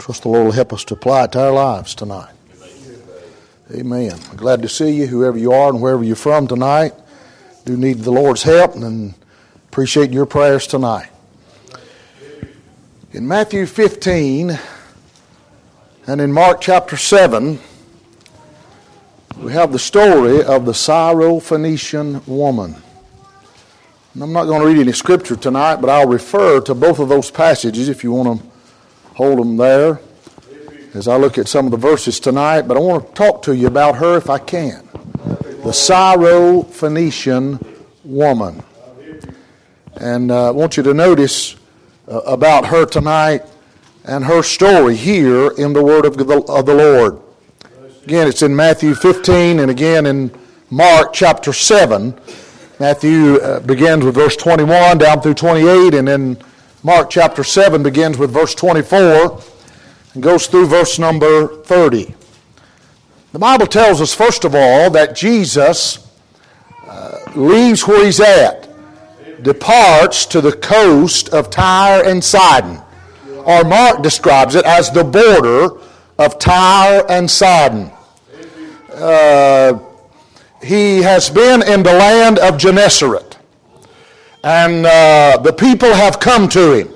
Trust the Lord will help us to apply it to our lives tonight. Amen. I'm glad to see you, whoever you are and wherever you're from tonight. Do need the Lord's help and appreciate your prayers tonight. In Matthew 15 and in Mark chapter 7, we have the story of the Syrophoenician woman. And I'm not going to read any scripture tonight, but I'll refer to both of those passages if you want to hold them there as I look at some of the verses tonight, but I want to talk to you about her if I can. The Syrophoenician woman. And uh, I want you to notice uh, about her tonight and her story here in the Word of the, of the Lord. Again, it's in Matthew 15 and again in Mark chapter 7. Matthew uh, begins with verse 21 down through 28, and then Mark chapter 7 begins with verse 24 and goes through verse number 30. The Bible tells us, first of all, that Jesus uh, leaves where he's at, departs to the coast of Tyre and Sidon. Or Mark describes it as the border of Tyre and Sidon. Uh, he has been in the land of Gennesaret, and uh, the people have come to him.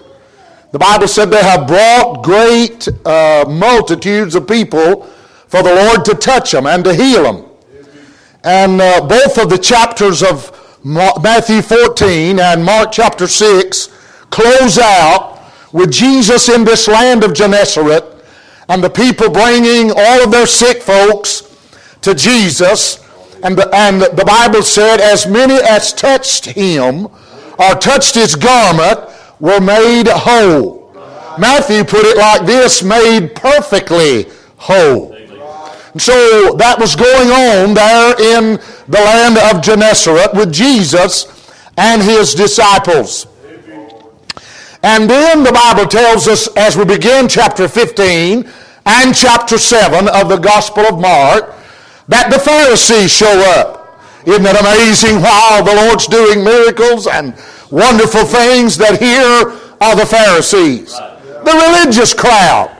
The Bible said they have brought great uh, multitudes of people for the Lord to touch them and to heal them. And uh, both of the chapters of Matthew 14 and Mark chapter 6 close out with Jesus in this land of Gennesaret and the people bringing all of their sick folks to Jesus. And the, and the Bible said, as many as touched him or touched his garment were made whole. Matthew put it like this made perfectly whole. So that was going on there in the land of Gennesaret with Jesus and his disciples. And then the Bible tells us as we begin chapter 15 and chapter 7 of the Gospel of Mark that the Pharisees show up. Isn't it amazing while the Lord's doing miracles and wonderful things that here are the Pharisees, the religious crowd.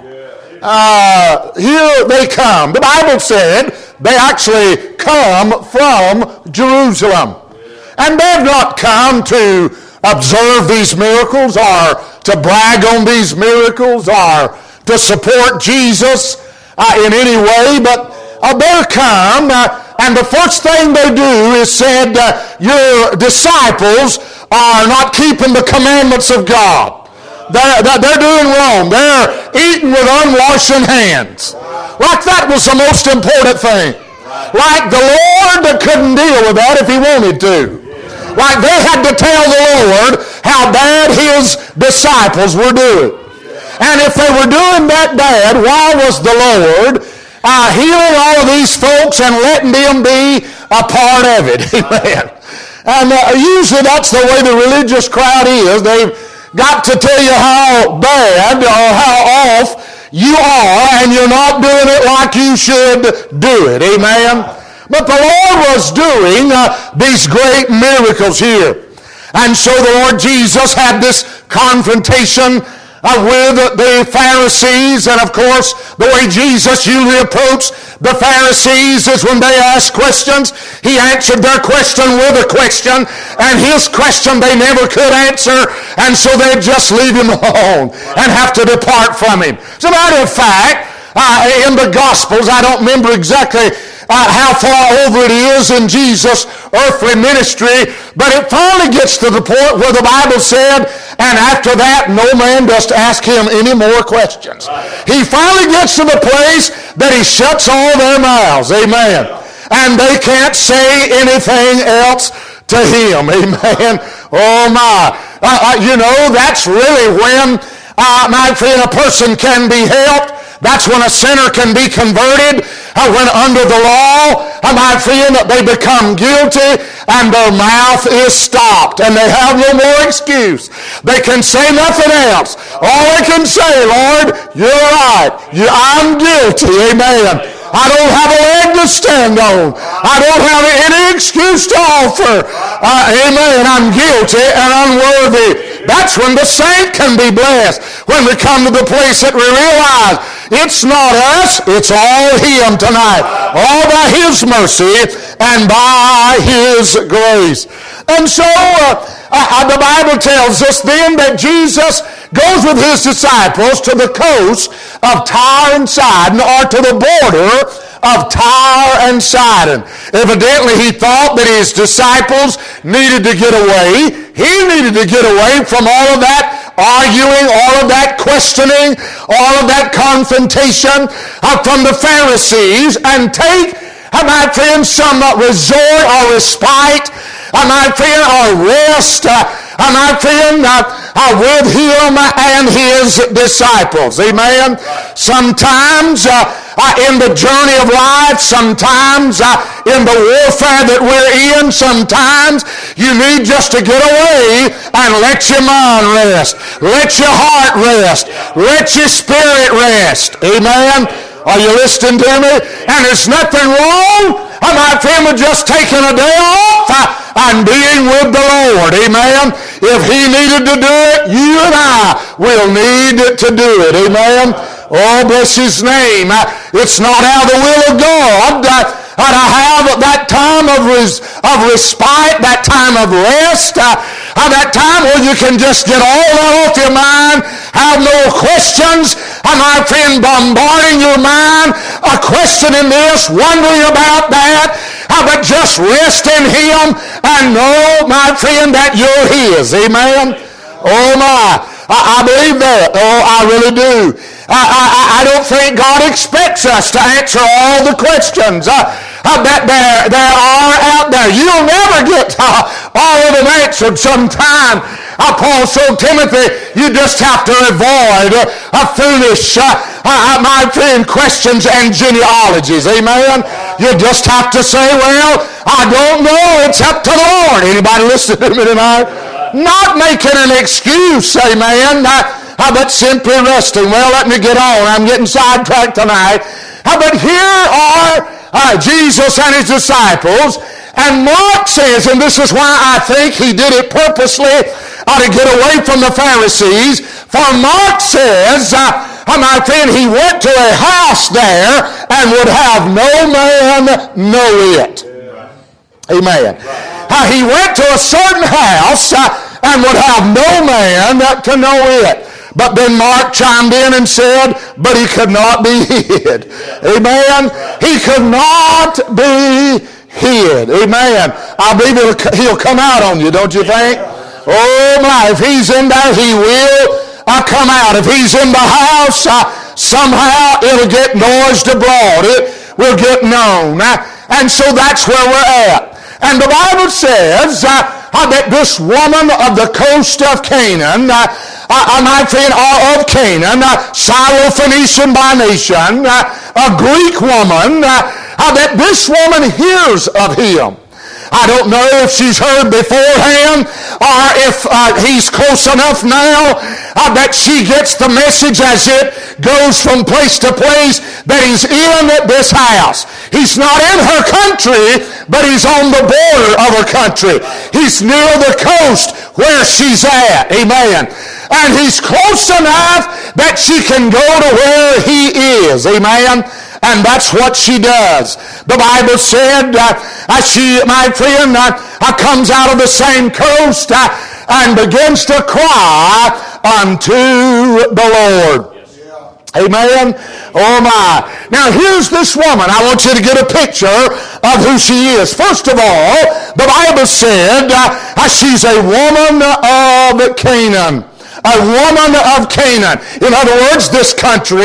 Uh, here they come. The Bible said they actually come from Jerusalem. And they've not come to observe these miracles or to brag on these miracles or to support Jesus uh, in any way, but uh, they're come uh, and the first thing they do is said, uh, your disciples are not keeping the commandments of God. They're, they're doing wrong. They're eating with unwashed hands. Like that was the most important thing. Like the Lord couldn't deal with that if he wanted to. Like they had to tell the Lord how bad his disciples were doing. And if they were doing that bad, why was the Lord uh, healing all of these folks and letting them be a part of it. Amen. And uh, usually that's the way the religious crowd is. They've got to tell you how bad or how off you are, and you're not doing it like you should do it. Amen. But the Lord was doing uh, these great miracles here. And so the Lord Jesus had this confrontation with the Pharisees. And of course, the way Jesus usually approached the Pharisees is when they asked questions, he answered their question with a question, and his question they never could answer, and so they'd just leave him alone and have to depart from him. As a matter of fact, uh, in the Gospels, I don't remember exactly uh, how far over it is in Jesus' earthly ministry, but it finally gets to the point where the Bible said, and after that, no man does ask him any more questions. He finally gets to the place that he shuts all their mouths. Amen. And they can't say anything else to him. Amen. Oh my. Uh, uh, you know, that's really when, uh, my friend, a person can be helped that's when a sinner can be converted. Uh, when under the law, my friend, they become guilty and their mouth is stopped and they have no more excuse. They can say nothing else. All they can say, Lord, you're right. I'm guilty. Amen. I don't have a leg to stand on. I don't have any excuse to offer. Uh, amen. I'm guilty and unworthy. That's when the saint can be blessed. When we come to the place that we realize it's not us, it's all Him tonight. All by His mercy and by His grace. And so uh, uh, the Bible tells us then that Jesus goes with his disciples to the coast of Tyre and Sidon or to the border of Tyre and Sidon. Evidently, he thought that his disciples needed to get away. He needed to get away from all of that arguing, all of that questioning, all of that confrontation from the Pharisees and take, my friends, some resort or respite? My friend, or rest, my friend, uh, with him and his disciples. Amen. Sometimes uh, in the journey of life, sometimes uh, in the warfare that we're in, sometimes you need just to get away and let your mind rest, let your heart rest, let your spirit rest. Amen. Are you listening to me? And there's nothing wrong, my friend, with just taking a day off and being with the Lord. Amen. If he needed to do it, you and I will need to do it. Amen. Oh, bless his name. It's not out of the will of God and I have that time of, res- of respite, that time of rest, uh, that time where you can just get all that off your mind, have no questions, and my friend bombarding your mind, a questioning this, wondering about that, uh, but just rest in Him and know, my friend, that you're His. Amen. Oh my. I, I believe that. Oh, I really do. I, I, I, don't think God expects us to answer all the questions that there, there are out there. You'll never get uh, all of them answered sometime. Uh, Paul told Timothy, you just have to avoid uh, foolish, uh, uh, my friend, questions and genealogies. Amen? You just have to say, well, I don't know. It's up to the Lord. Anybody listen to me tonight? Not making an excuse, amen. How about simply resting? Well, let me get on. I'm getting sidetracked tonight. How about here are uh, Jesus and his disciples. And Mark says, and this is why I think he did it purposely uh, to get away from the Pharisees. For Mark says, uh, uh my friend, he went to a house there and would have no man know it. Amen. Uh, he went to a certain house uh, and would have no man to know it. But then Mark chimed in and said, but he could not be hid. Amen. He could not be hid. Amen. I believe he'll, come out on you, don't you think? Oh my, if he's in there, he will uh, come out. If he's in the house, uh, somehow it'll get noised abroad. It will get known. Uh, and so that's where we're at. And the Bible says uh, that this woman of the coast of Canaan, uh, uh, my friend, uh, of Canaan, uh, Syrophoenician by nation, a Greek woman, that this woman hears of him. I don't know if she's heard beforehand or if uh, he's close enough now uh, that she gets the message as it goes from place to place that he's in at this house. He's not in her country, but he's on the border of her country. He's near the coast where she's at. Amen. And he's close enough that she can go to where he is. Amen. And that's what she does. The Bible said uh, she, my friend, uh, uh, comes out of the same coast uh, and begins to cry unto the Lord. Amen. Oh my. Now here's this woman. I want you to get a picture of who she is. First of all, the Bible said uh, she's a woman of Canaan a woman of Canaan. In other words, this country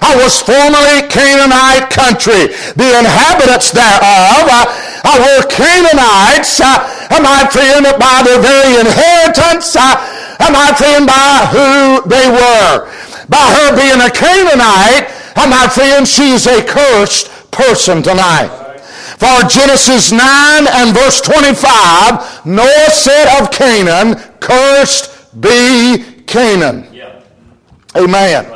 I was formerly Canaanite country. The inhabitants thereof uh, were Canaanites, uh, my friend, by their very inheritance, uh, my friend, by who they were. By her being a Canaanite, am my friend, she's a cursed person tonight. For Genesis 9 and verse 25, Noah said of Canaan, cursed be Canaan. Yeah. Amen.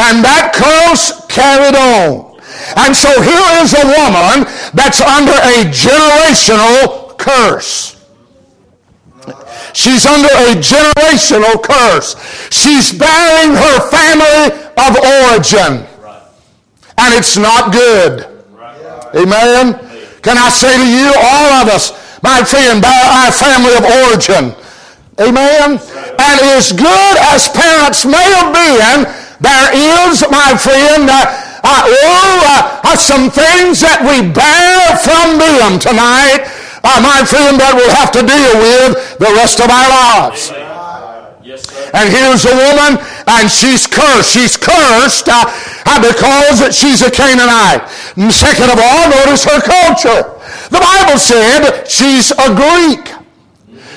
And that curse carried on. And so here is a woman that's under a generational curse. She's under a generational curse. She's bearing her family of origin. And it's not good. Amen. Can I say to you, all of us, my friend, bear our family of origin. Amen. And as good as parents may have been, there is, my friend, uh, uh, oh, uh, some things that we bear from them tonight uh, my friend, that we'll have to deal with the rest of our lives. Yes, and here's a woman, and she's cursed. She's cursed uh, uh because she's a Canaanite. And second of all, notice her culture. The Bible said she's a Greek.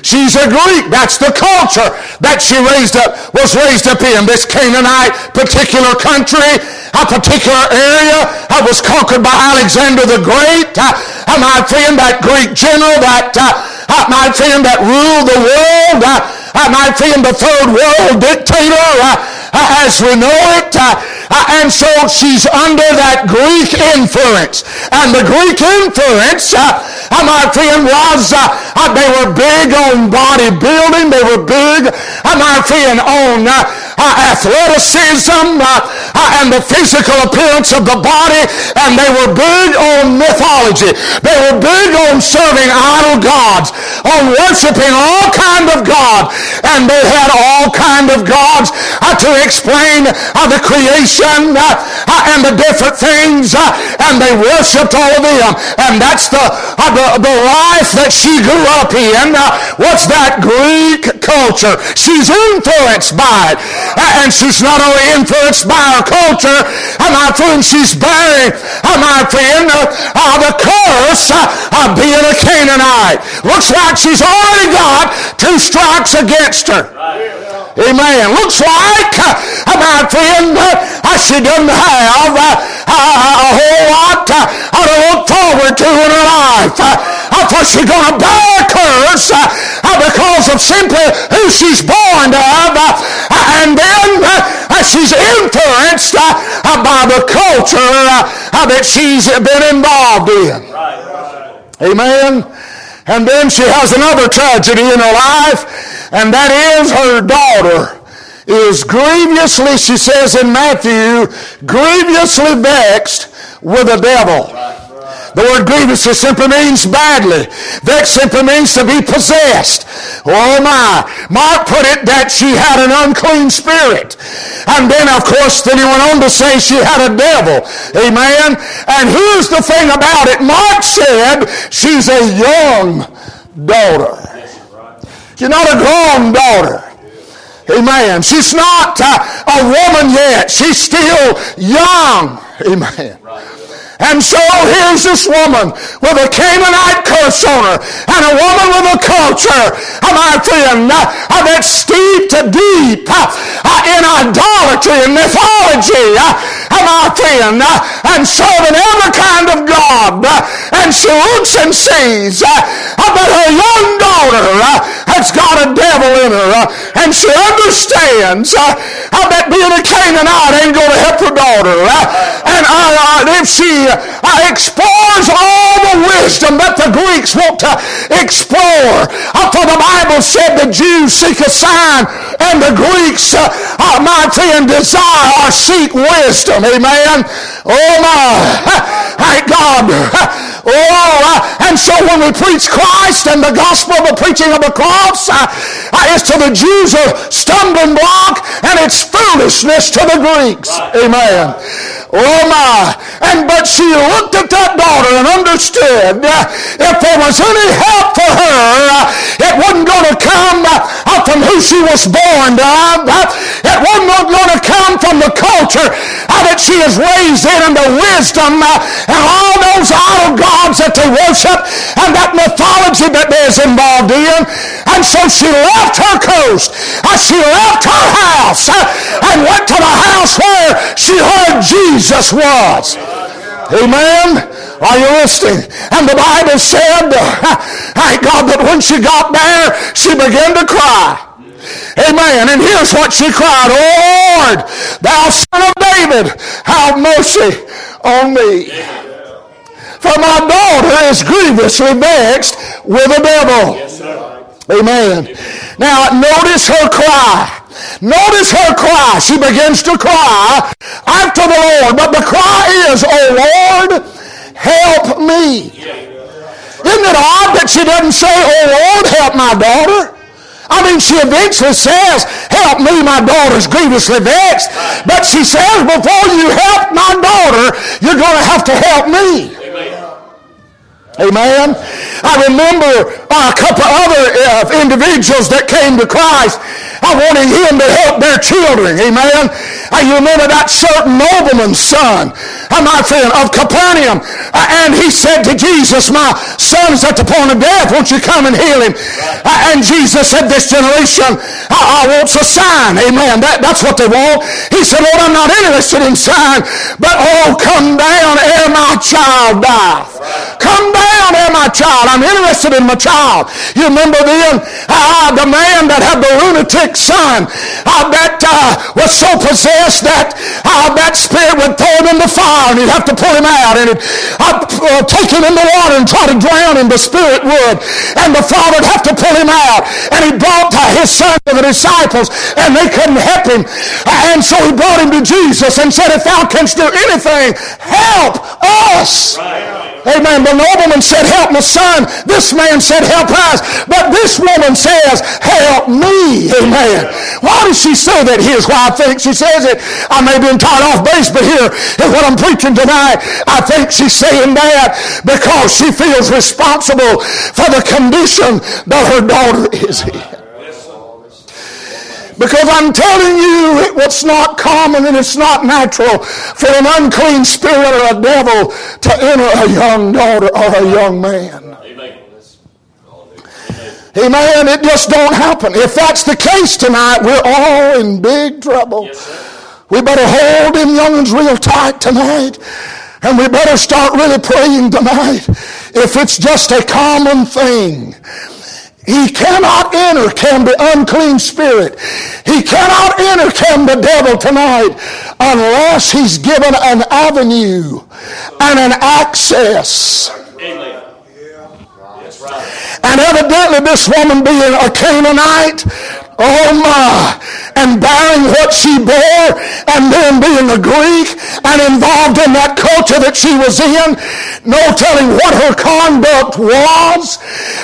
She's a Greek. That's the culture that she raised up, was raised up in. This Canaanite particular country, a particular area that was conquered by Alexander the Great. Uh, my friend, that Greek general, that uh, my friend that ruled the world. Uh, my friend, the third world dictator, uh, as we know it. Uh, uh, and so she's under that Greek influence. And the Greek influence, my friend, was uh, uh, they were big on bodybuilding. They were big, my friend, on uh, athleticism and the physical appearance of the body. And they were big on mythology. They were big on serving idol gods, on worshiping all kind of God. And they had all kind of gods to explain the creation Uh, and the different things. Uh, and they worshiped all of them. And that's the, uh, the, the life that she grew up in. What's that Greek culture? She's influenced by it. And she's not only influenced by our culture, my friend, she's bearing, my friend, uh, the curse of being a Canaanite. Looks like she's already got two strikes against her. Amen. Looks like, uh, my friend, uh, she doesn't have uh, a whole lot uh, to look forward to in her life. Uh, thought she's going to bear a curse because of simply who she's born of. And then she's influenced uh, by the culture that she's been involved in. Amen. And then she has another tragedy in her life, and that is her daughter is grievously, she says in Matthew, grievously vexed with the devil. The word grievously simply means badly. Vex simply means to be possessed. Oh my. Mark put it that she had an unclean spirit. And then of course then he went on to say she had a devil. Amen. And here's the thing about it. Mark said she's a young daughter. She's not a grown daughter. Amen. She's not uh, a woman yet. She's still young. Amen. And so here's this woman with a Canaanite curse on her and a woman with a culture, my friend, uh, that's steeped deep uh, in idolatry and mythology, uh, my friend, and serving every kind of God. And she looks and sees that her young daughter has got a devil in her and she understands that being a Canaanite ain't going to help her daughter. And if she uh, explores all the wisdom that the Greeks want to explore. Uh, for the Bible said the Jews seek a sign and the Greeks, uh, uh, my friend, desire or seek wisdom. Amen. Oh my. Thank God. Oh, and so when we preach Christ and the gospel, the preaching of the cross uh, uh, is to the Jews a stumbling block and it's foolishness to the Greeks. Amen. Oh my. And but she looked at that daughter and understood uh, if there was any help for her, uh, it wasn't going to come uh, from who she was born of. It wasn't going to come from the culture that she is raised in and the wisdom and all those idol gods that they worship and that mythology that they're involved in. And so she left her coast. She left her house and went to the house where she heard Jesus Jesus was. Amen. Are you listening? And the Bible said, thank God that when she got there, she began to cry. Amen. And here's what she cried, oh Lord, thou son of David, Have mercy on me. For my daughter is grievously vexed with the devil. Amen. Now notice her cry. Notice her cry. She begins to cry after the Lord. But the cry is, Oh Lord, help me. Isn't it odd that she doesn't say, Oh Lord, help my daughter? I mean, she eventually says, Help me, my daughter's grievously vexed. But she says, Before you help my daughter, you're going to have to help me. Amen. I remember a couple other uh, individuals that came to Christ. I wanted him to help their children. Amen. I remember that certain nobleman's son, uh, my friend, of Capernaum. Uh, and he said to Jesus, my son's at the point of death. Won't you come and heal him? And Jesus said, this generation I, I want a sign. Amen. That, that's what they want. He said, Lord, I'm not interested in sign, but oh, come down ere my child die. Come down ere my child. I'm interested in my child. You remember then uh, the man that had the lunatic son uh, that uh, was so possessed that uh, that spirit would throw him in the fire and he'd have to pull him out and he'd uh, uh, take him in the water and try to drown him. The spirit would. And the father would have to pull him out. And he brought his son to the disciples and they couldn't help him. And so he brought him to Jesus and said, if thou canst do anything, help us. Right. Amen. The nobleman said, help my son. This man said, help us. But this woman says, help me. Amen. Why does she say that? Here's why I think she says it. I may be entirely off base, but here is what I'm preaching tonight. I think she's saying that because she feels responsible for the condition that her daughter is in. Because I'm telling you, it was not common and it's not natural for an unclean spirit or a devil to enter a young daughter or a young man. Amen. It just don't happen. If that's the case tonight, we're all in big trouble. Yes, we better hold them youngins real tight tonight. And we better start really praying tonight. If it's just a common thing, he cannot enter, can the unclean spirit. He cannot enter, can the devil tonight, unless he's given an avenue and an access. Amen. And evidently, this woman being a Canaanite, Oh my. And bearing what she bore and then being a Greek and involved in that culture that she was in, no telling what her conduct was,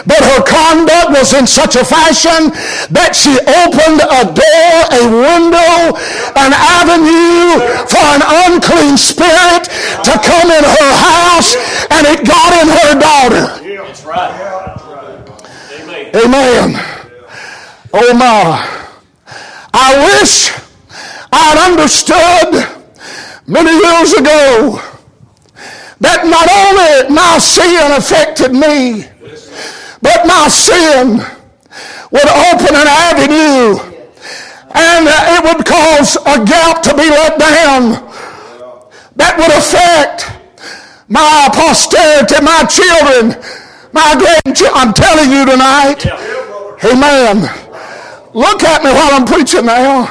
but her conduct was in such a fashion that she opened a door, a window, an avenue for an unclean spirit to come in her house and it got in her daughter. That's right. Amen. Oh my. I wish I'd understood many years ago that not only my sin affected me, but my sin would open an avenue and it would cause a gap to be let down that would affect my posterity, my children, my grandchildren. I'm telling you tonight. Amen. Look at me while I'm preaching now.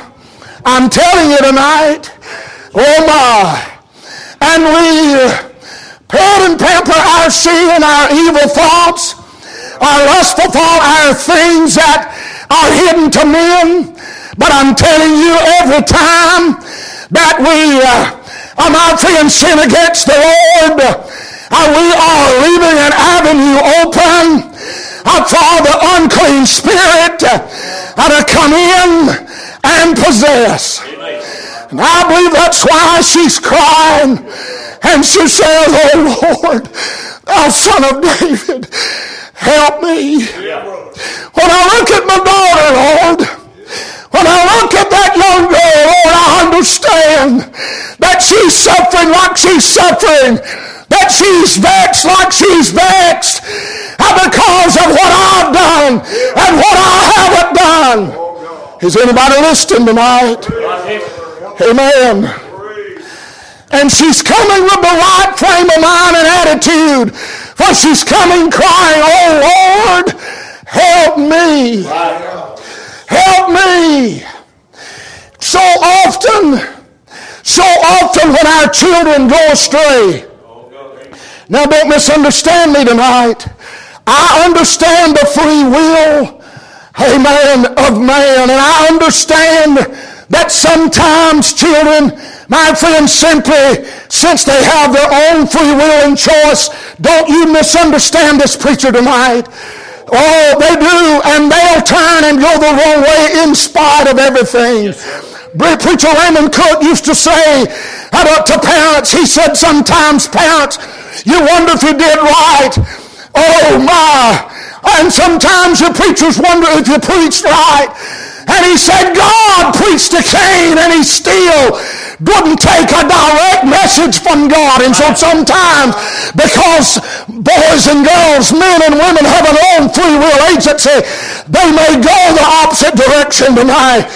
I'm telling you tonight, oh my. And we pet and pamper our sin, our evil thoughts, our lustful thoughts, our things that are hidden to men. But I'm telling you, every time that we, uh, are not friends, sin against the Lord, uh, we are leaving an avenue open for the unclean spirit to come in and possess. And I believe that's why she's crying. And she says, Oh Lord, thou son of David, help me. When I look at my daughter, Lord, when I look at that young girl, Lord, I understand that she's suffering like she's suffering, that she's vexed like she's vexed, because of what I've done and what I haven't done. Is anybody listening tonight? Amen. And she's coming with the right frame of mind and attitude. For she's coming crying, Oh Lord, help me. Help me. So often, So often when our children go astray, now don't misunderstand me tonight. I understand the free will, amen, of man, and I understand that sometimes children, my friends, simply, since they have their own free will and choice, don't you misunderstand this preacher tonight. Oh, they do, and they'll turn and go the wrong way in spite of everything. Yes, Preacher Raymond Cook used to say to parents, he said, sometimes parents, you wonder if you did right. Oh my. And sometimes the preachers wonder if you preached right. And he said, God preached to Cain and he still wouldn't take a direct message from God. And so sometimes, because boys and girls, men and women have an own free will agency, they may go the opposite direction tonight.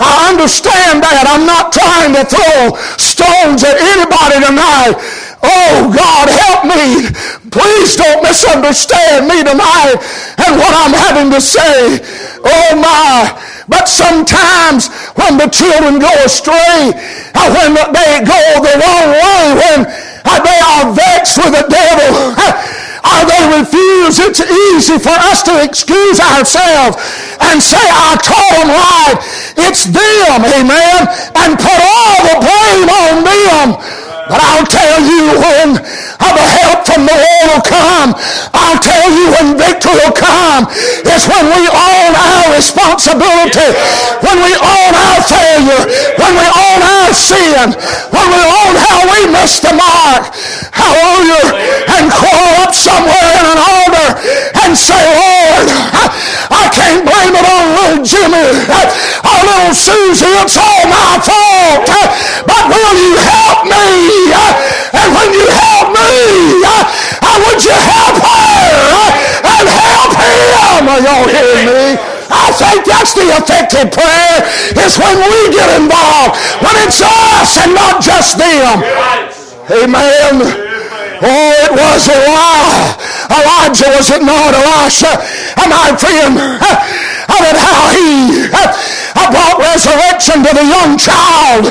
I understand that. I'm not trying to throw stones at anybody tonight. Oh God, help me. Please don't misunderstand me tonight and what I'm having to say. Oh my. But sometimes when the children go astray, or when they go the wrong way, when uh, they are vexed with the devil, or they refuse, it's easy for us to excuse ourselves and say, I told them right. It's them, amen, and put all the blame on them. But I'll tell you when the help from the Lord will come. I'll tell you when victory will come. It's when we own our responsibility, when we own our failure, when we own our sin, when we own how we missed the mark. Hallelujah. And crawl up somewhere in an altar and say, Lord, I can't blame it on little Jimmy or little Susie. It's all my fault. But will you help me? And when you help me, how would you help her and help him? Are y'all hearing me? I think that's the effective prayer is when we get involved, when it's us and not just them. Amen. Oh, it was a lie. Elijah, was it not Elisha? And my friend, of it how he brought resurrection to the young child.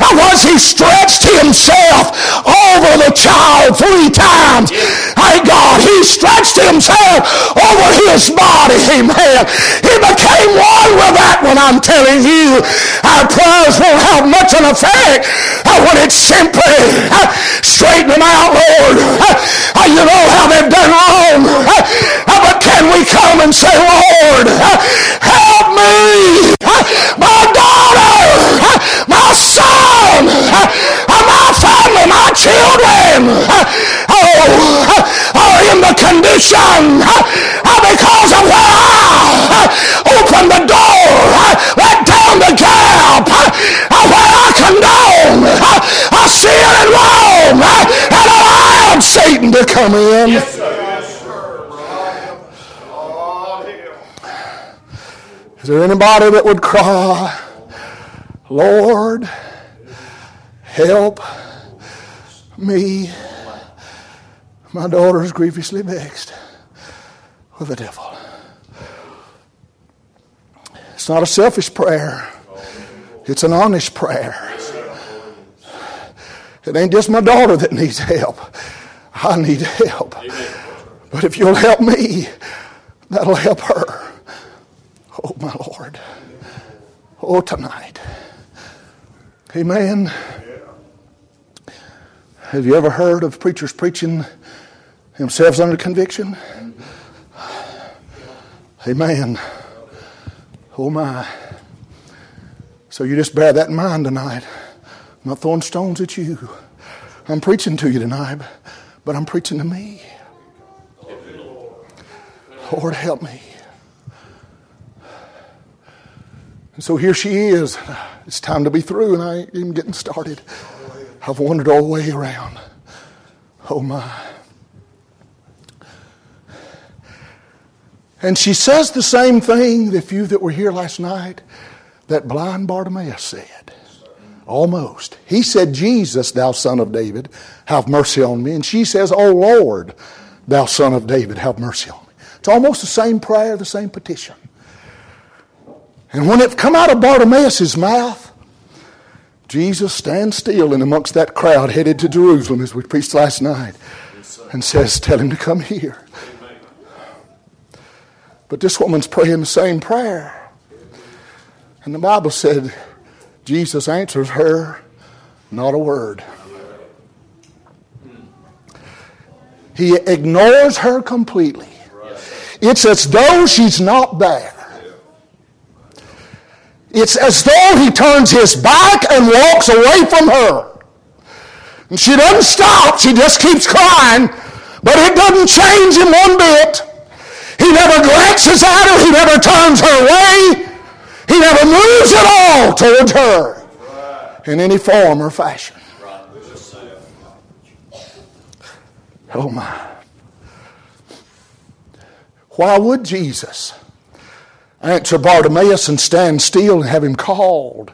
And was he stretched himself over the child three times. My God, he stretched himself over his body. Amen. He became one with that one. I'm telling you, our prayers won't have much an effect when it's simply uh, straighten them out, Lord. Uh, you know how they've done wrong. Uh, but can we come and say, Lord, help me, my daughter, my son, my family, my children, oh, are in the condition uh, because of where I uh, opened the door, uh, let down the gap, where I condone a sin and wrong, and allowed Satan to come in. Yes, Is there anybody that would cry, Lord, help me? My daughter is grievously vexed with the devil. It's not a selfish prayer, it's an honest prayer. It ain't just my daughter that needs help. I need help. But if you'll help me, that'll help her. Oh, my Lord. Oh, tonight. Amen. Have you ever heard of preachers preaching themselves under conviction? Amen. Oh, my. So you just bear that in mind tonight. I'm not throwing stones at you. I'm preaching to you tonight, but I'm preaching to me. Lord, help me. And so here she is. It's time to be through, and I ain't even getting started. I've wandered all the way around. Oh my. And she says the same thing, the few that were here last night, that blind Bartimaeus said. Almost. He said, Jesus, thou son of David, have mercy on me. And she says, Oh Lord, thou son of David, have mercy on me. It's almost the same prayer, the same petition. And when it come out of Bartimaeus' mouth, Jesus stands still in amongst that crowd headed to Jerusalem as we preached last night and says, Tell him to come here. But this woman's praying the same prayer. And the Bible said Jesus answers her not a word. He ignores her completely. It's as though she's not there. It's as though he turns his back and walks away from her. And she doesn't stop, she just keeps crying, but it doesn't change him one bit. He never glances at her, he never turns her away, he never moves at all towards her in any form or fashion. Oh my. Why would Jesus answer Bartimaeus and stand still and have him called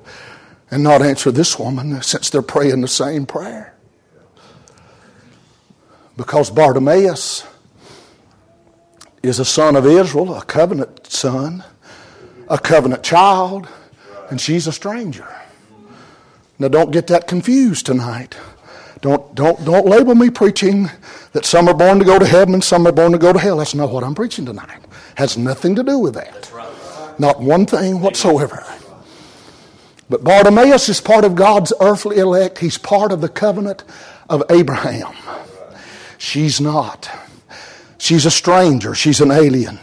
and not answer this woman since they're praying the same prayer? Because Bartimaeus is a son of Israel, a covenant son, a covenant child, and she's a stranger. Now, don't get that confused tonight. Don't, don't, don't label me preaching that some are born to go to heaven and some are born to go to hell. That's not what I'm preaching tonight. Has nothing to do with that. Not one thing whatsoever. But Bartimaeus is part of God's earthly elect. He's part of the covenant of Abraham. She's not. She's a stranger. She's an alien.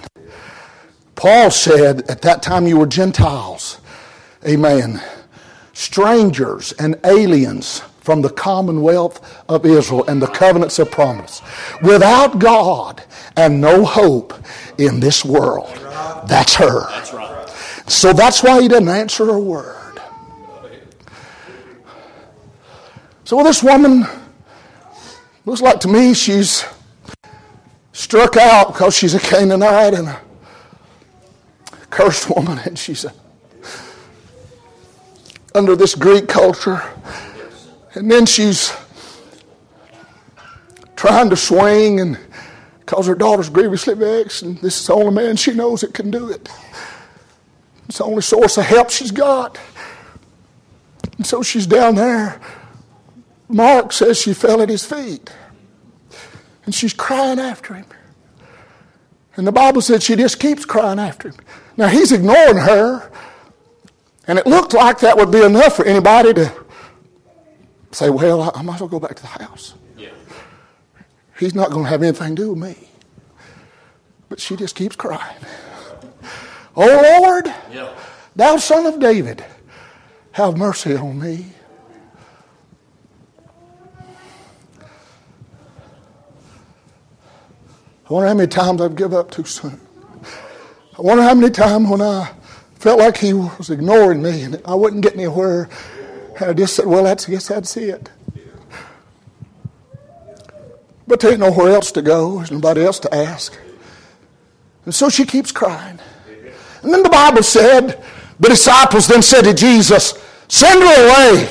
Paul said, at that time you were Gentiles. Amen. Strangers and aliens from the commonwealth of Israel and the covenants of promise. Without God and no hope in this world. That's her. That's right. So that's why he didn't answer a word. So this woman looks like to me she's struck out because she's a Canaanite and a cursed woman, and she's a, under this Greek culture. And then she's trying to swing and because her daughter's grievously vexed, and this is the only man she knows that can do it. It's the only source of help she's got. And so she's down there. Mark says she fell at his feet. And she's crying after him. And the Bible said she just keeps crying after him. Now he's ignoring her. And it looked like that would be enough for anybody to say, well, I might as well go back to the house. He's not going to have anything to do with me. But she just keeps crying. Oh Lord, yeah. thou son of David, have mercy on me. I wonder how many times I've given up too soon. I wonder how many times when I felt like he was ignoring me and I wouldn't get anywhere I just said, well, that's, I guess that's it. But there ain't nowhere else to go. There's nobody else to ask. And so she keeps crying. And then the Bible said, the disciples then said to Jesus, Send her away,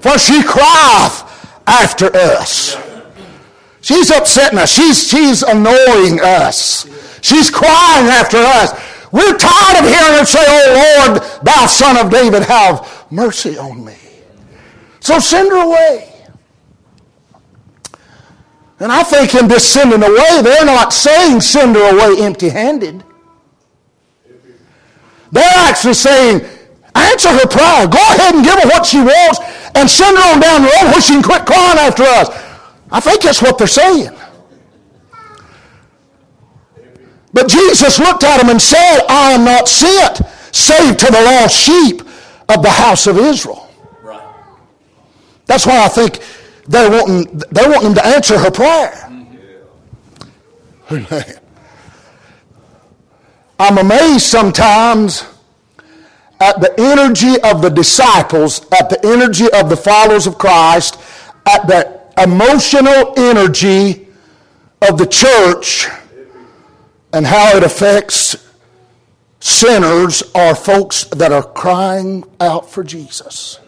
for she crieth after us. She's upsetting us. She's, she's annoying us. She's crying after us. We're tired of hearing her say, Oh Lord, thou son of David, have mercy on me. So send her away. And I think him this sending away, they're not saying send her away empty handed. They're actually saying, answer her prayer. Go ahead and give her what she wants and send her on down the road where she can quit crying after us. I think that's what they're saying. But Jesus looked at him and said, I am not sent save to the lost sheep of the house of Israel. Right. That's why I think they're wanting, they're wanting him to answer her prayer. Mm-hmm. Amen. I'm amazed sometimes at the energy of the disciples, at the energy of the followers of Christ, at the emotional energy of the church, and how it affects sinners or folks that are crying out for Jesus.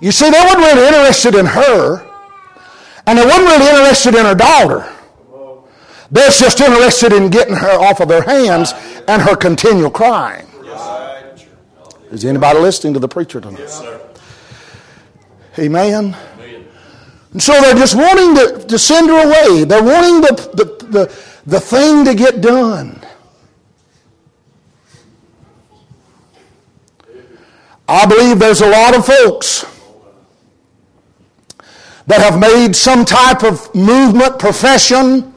You see, they weren't really interested in her, and they weren't really interested in her daughter. They're just interested in getting her off of their hands and her continual crying. Is anybody listening to the preacher tonight? Yes, sir. Amen. And so they're just wanting to, to send her away. They're wanting the, the, the, the thing to get done. I believe there's a lot of folks that have made some type of movement, profession,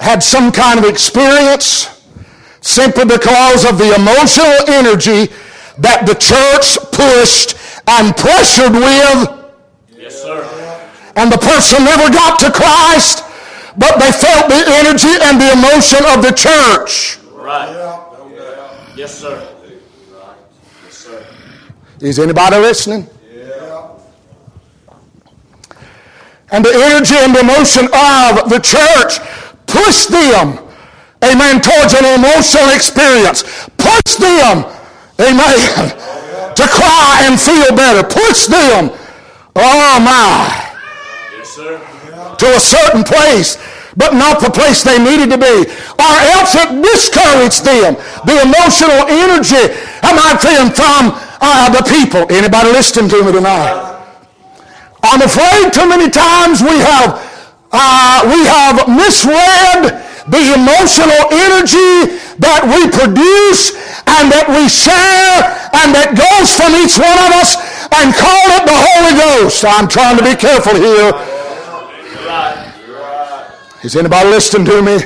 had some kind of experience simply because of the emotional energy that the church pushed and pressured with. Yes, sir. And the person never got to Christ, but they felt the energy and the emotion of the church. Right. Yes, sir. Yes, sir. Is anybody listening? And the energy and the emotion of the church push them, amen, towards an emotional experience. Push them, amen, to cry and feel better. Push them, oh my, yes, sir. to a certain place but not the place they needed to be. Or else it discouraged them. The emotional energy, am I feeling from uh, the people? Anybody listening to me tonight? I'm afraid too many times we have, uh, we have misread the emotional energy that we produce and that we share and that goes from each one of us and call it the Holy Ghost. I'm trying to be careful here. Is anybody listening to me?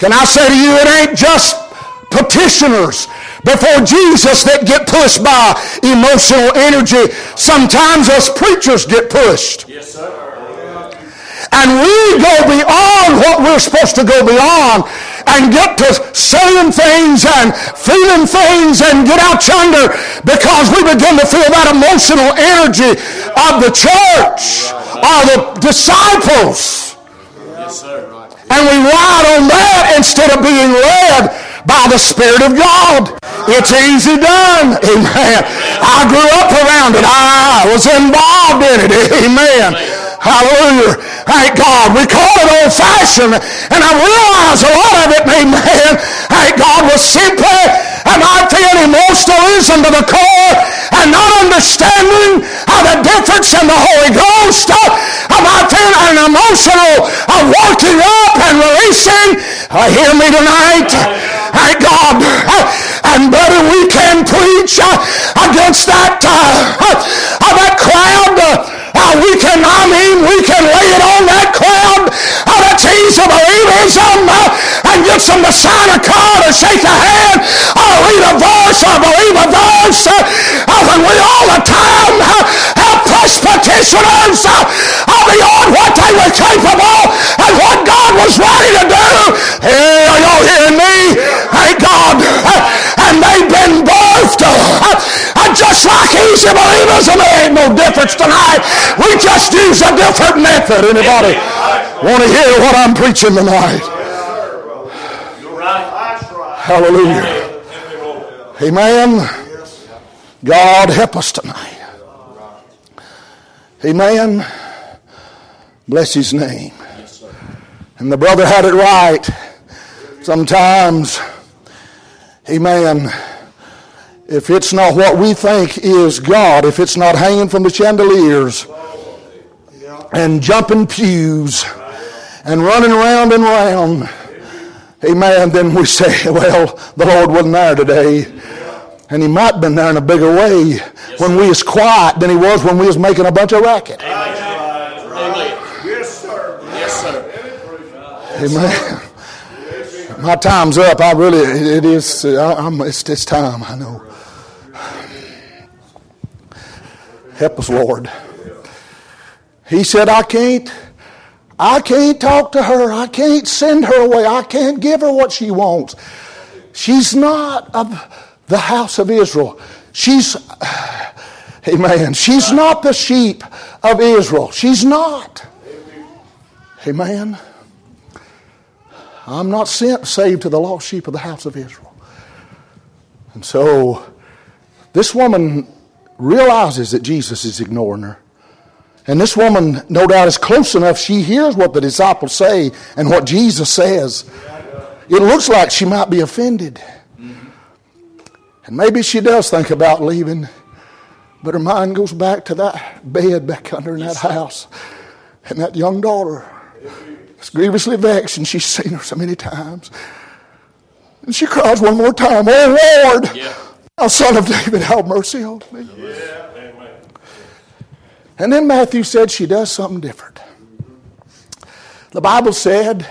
Can I say to you, it ain't just petitioners before Jesus that get pushed by emotional energy. Sometimes us preachers get pushed. Yes, sir. And we go beyond what we're supposed to go beyond and get to saying things and feeling things and get out yonder because we begin to feel that emotional energy of the church or the disciples. Yes, sir. And we ride on that instead of being led by the Spirit of God. It's easy done. Amen. I grew up around it. I was involved in it. Amen. Hallelujah. Thank God. We call it old fashioned. And I realize a lot of it, amen. Thank God was simply, and I feel emotionalism to the core and not understanding how the difference in the Holy Ghost. I'm not feeling an emotional uh, working up and releasing. Uh, hear me tonight. Thank God. And brother, we can preach uh, against that, uh, uh, that crowd. We can, I mean, we can lay it on that crowd uh, that's easy believers um, and get them to sign a card or shake a hand or read a verse or believe a verse. Uh, when we all the time petitioners uh, beyond what they were capable and what God was ready to do. Hey, are y'all hearing me? Thank God. And they've been birthed uh, just like easy believers, and there ain't no difference tonight. We just use a different method. Anybody want to hear what I'm preaching tonight? Hallelujah. Amen. God help us tonight. Amen. Bless his name. And the brother had it right. Sometimes, amen, if it's not what we think is God, if it's not hanging from the chandeliers and jumping pews and running round and round, amen, then we say, well, the Lord wasn't there today. And he might have been there in a bigger way yes, when we was quiet than he was when we was making a bunch of racket. Amen. Yes, sir. Yes, sir. Amen. My time's up. I really, it is, I, it's, it's time, I know. Help us, Lord. He said, I can't, I can't talk to her. I can't send her away. I can't give her what she wants. She's not of the house of Israel. She's, amen. She's not the sheep of Israel. She's not. Amen. I'm not sent save to the lost sheep of the house of Israel. And so this woman realizes that Jesus is ignoring her. And this woman, no doubt, is close enough. She hears what the disciples say and what Jesus says. It looks like she might be offended. And maybe she does think about leaving, but her mind goes back to that bed back under in that house and that young daughter is grievously vexed, and she's seen her so many times. And she cries one more time, Oh Lord, yeah. thou son of David, have mercy on me. Yeah. And then Matthew said she does something different. The Bible said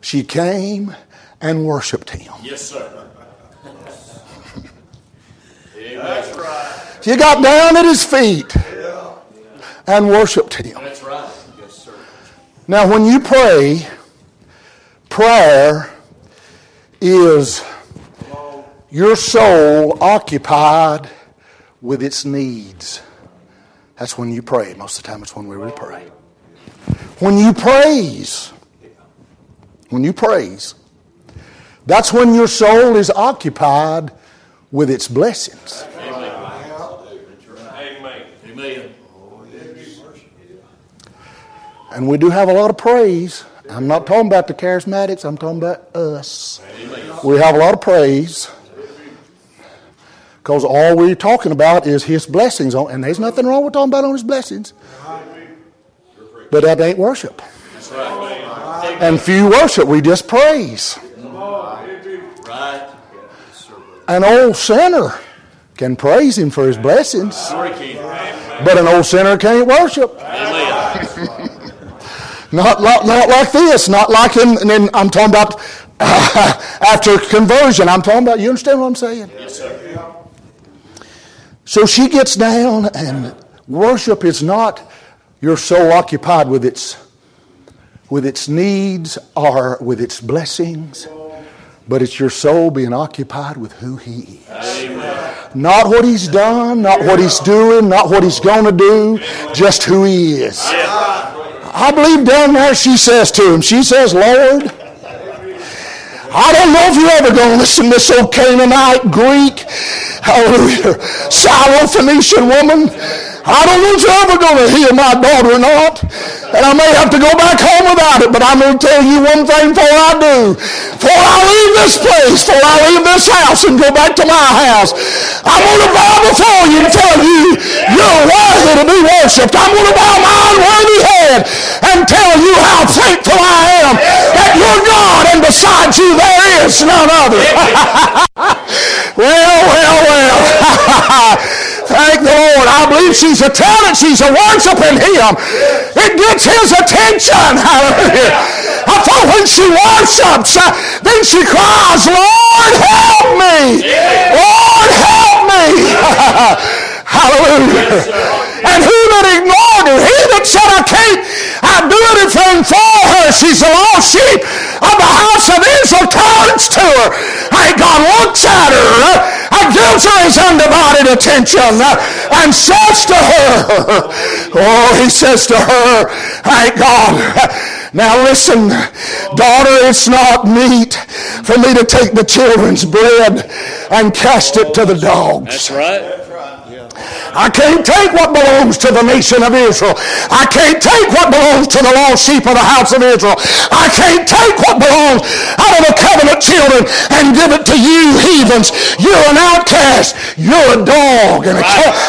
she came and worshiped him. Yes, sir. That's right. She got down at his feet and worshiped him. That's right. Yes, sir. Now, when you pray, prayer is your soul occupied with its needs. That's when you pray. Most of the time, it's when we really pray. When you praise, when you praise, that's when your soul is occupied with its blessings. Amen. Amen. And we do have a lot of praise. I'm not talking about the charismatics, I'm talking about us. We have a lot of praise. Because all we're talking about is his blessings on, and there's nothing wrong with talking about on his blessings. But that ain't worship. And few worship, we just praise. An old sinner can praise him for his blessings. But an old sinner can't worship. not, not, not like this, not like in, and then I'm talking about uh, after conversion. I'm talking about, you understand what I'm saying? Yes, sir. So she gets down, and worship is not your soul occupied with its, with its needs or with its blessings, but it's your soul being occupied with who He is. Amen. Not what He's done, not what He's doing, not what He's going to do, just who He is. I believe down there she says to him, she says, Lord, I don't know if you're ever going to listen to this old Canaanite, Greek, hallelujah, Syro-Phoenician woman. I don't know if you're ever going to hear my daughter or not. And I may have to go back home without it, but I'm going to tell you one thing before I do. Before I leave this place, before I leave this house and go back to my house, I'm going to bow before you and tell you you're worthy to be worshipped. I'm going to bow my unworthy head and tell you how thankful I am that you're God and beside you there is none other. well, well, well. Thank the Lord. I believe she's a talent. She's a worshiping Him. It gets His attention. Hallelujah. I thought when she worships, uh, then she cries, Lord, help me. Lord, help me. Hallelujah. And he that ignored her? He that said, I can't I do anything for her. She's a lost sheep of the house of Israel. Turns to her. And God looks at her uh, and gives her his undivided attention uh, and says to her, Oh, he says to her, thank God. Now listen, daughter, it's not meet for me to take the children's bread and cast it to the dogs. That's right. I can't take what belongs to the nation of Israel. I can't take what belongs to the lost sheep of the house of Israel. I can't take what belongs out of the covenant children and give it to you heathens. You're an outcast. You're a dog. And a,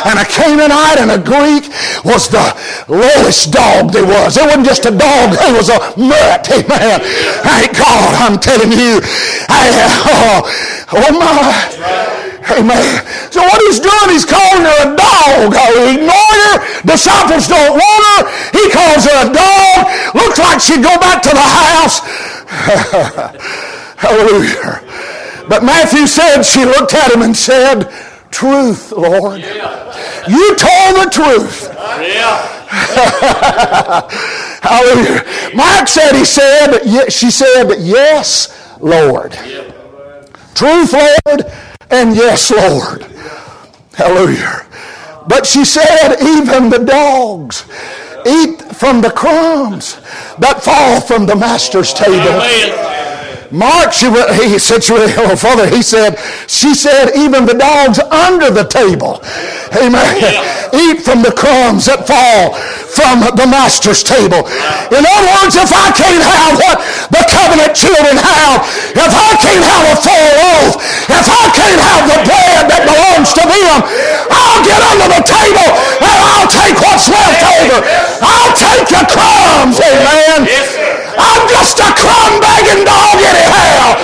and a Canaanite and a Greek was the lowest dog there was. It wasn't just a dog. It was a mutt. Amen. Thank God. I'm telling you. I, oh, oh my. Amen. So what he's doing, he's calling her a dog. He ignored her. Disciples don't want her. He calls her a dog. Looks like she'd go back to the house. Hallelujah. But Matthew said, she looked at him and said, Truth, Lord. Yeah. You told the truth. Yeah. Hallelujah. Mark said, he said, she said, Yes, Lord. Yeah. Truth, Lord and yes, Lord. Hallelujah. But she said, even the dogs eat from the crumbs that fall from the master's table. Mark, she he said, she went a little further. He said, she said, even the dogs under the table. Amen. eat from the crumbs that fall from the master's table. In other words, if I can't have what the covenant children have, if I can't have a full loaf, if I can't have the bread that belongs to them, I'll get under the table and I'll take what's left over. I'll take the crumbs, amen. I'm just a crumb begging dog anyhow.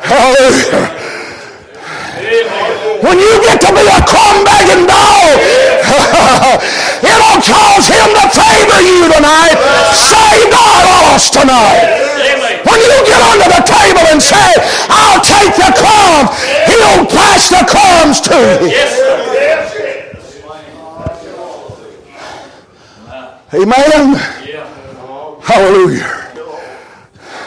Hallelujah. When you get to be a crumb begging dog, it'll cause him to favor you tonight. Saved or lost tonight. When you get under the table and say, I'll take the crumbs, he'll pass the crumbs to you. Amen. Hallelujah.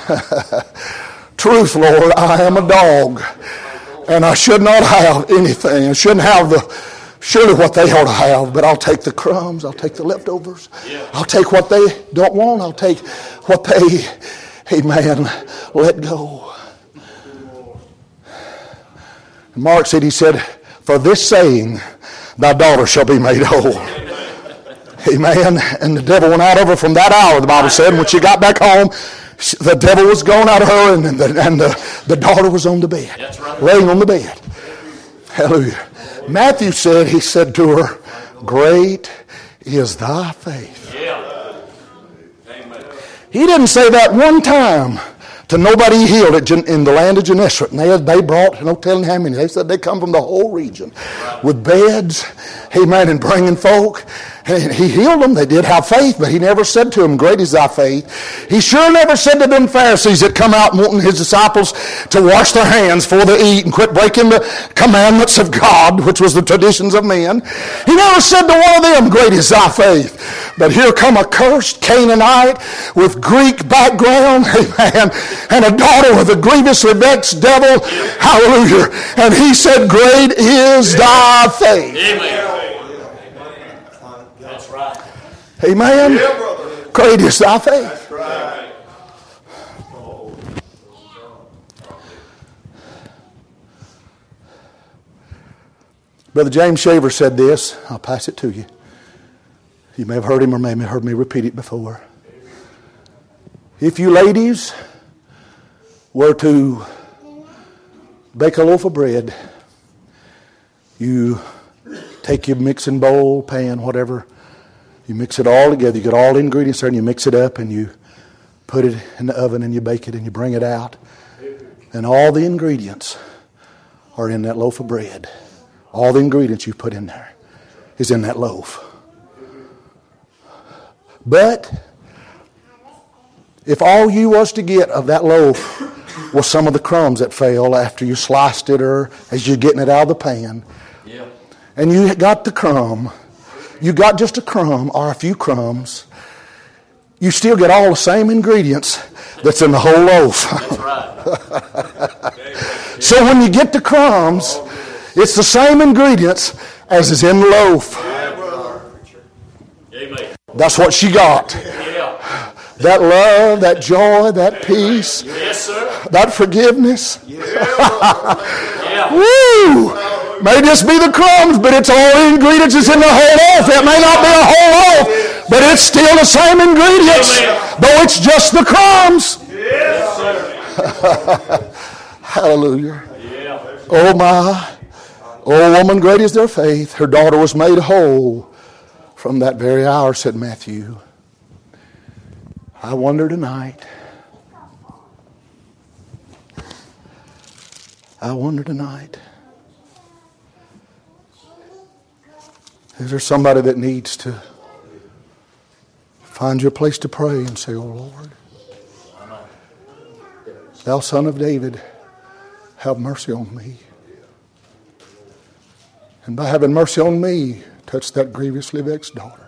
Truth, Lord, I am a dog. And I should not have anything. I shouldn't have the surely what they ought to have, but I'll take the crumbs, I'll take the leftovers, I'll take what they don't want, I'll take what they, amen, let go. Mark said, he said, for this saying, thy daughter shall be made whole. Amen. And the devil went out of her from that hour, the Bible said. And when she got back home, the devil was gone out of her, and the, and the, the daughter was on the bed, right. laying on the bed. Hallelujah. Matthew said, he said to her, Great is thy faith. Yeah. He didn't say that one time to nobody he healed in the land of Gennesaret. And they, they brought, no telling how many, they said they come from the whole region with beds, amen, and bringing folk. And he healed them. They did have faith, but he never said to them, Great is thy faith. He sure never said to them Pharisees that come out wanting his disciples to wash their hands before they eat and quit breaking the commandments of God, which was the traditions of men. He never said to one of them, Great is thy faith. But here come a cursed Canaanite with Greek background, amen, and a daughter with a grievously vexed devil. Hallelujah. And he said, Great is thy faith. Amen. Amen. Yeah, Great is thy faith. Right. Brother James Shaver said this. I'll pass it to you. You may have heard him or may have heard me repeat it before. If you ladies were to bake a loaf of bread, you take your mixing bowl, pan, whatever, you mix it all together. You get all the ingredients there and you mix it up and you put it in the oven and you bake it and you bring it out. And all the ingredients are in that loaf of bread. All the ingredients you put in there is in that loaf. But if all you was to get of that loaf was some of the crumbs that fell after you sliced it or as you're getting it out of the pan, yeah. and you got the crumb, you got just a crumb or a few crumbs, you still get all the same ingredients that's in the whole loaf. so when you get the crumbs, it's the same ingredients as is in the loaf. That's what she got. That love, that joy, that peace, that forgiveness. Woo! May just be the crumbs, but it's all the ingredients that's in the whole loaf. It may not be a whole loaf, but it's still the same ingredients, though it's just the crumbs. Hallelujah. Oh my. Oh woman, great is their faith. Her daughter was made whole from that very hour, said Matthew. I wonder tonight. I wonder tonight. Is there somebody that needs to find your place to pray and say, Oh Lord, thou son of David, have mercy on me. And by having mercy on me, touch that grievously vexed daughter.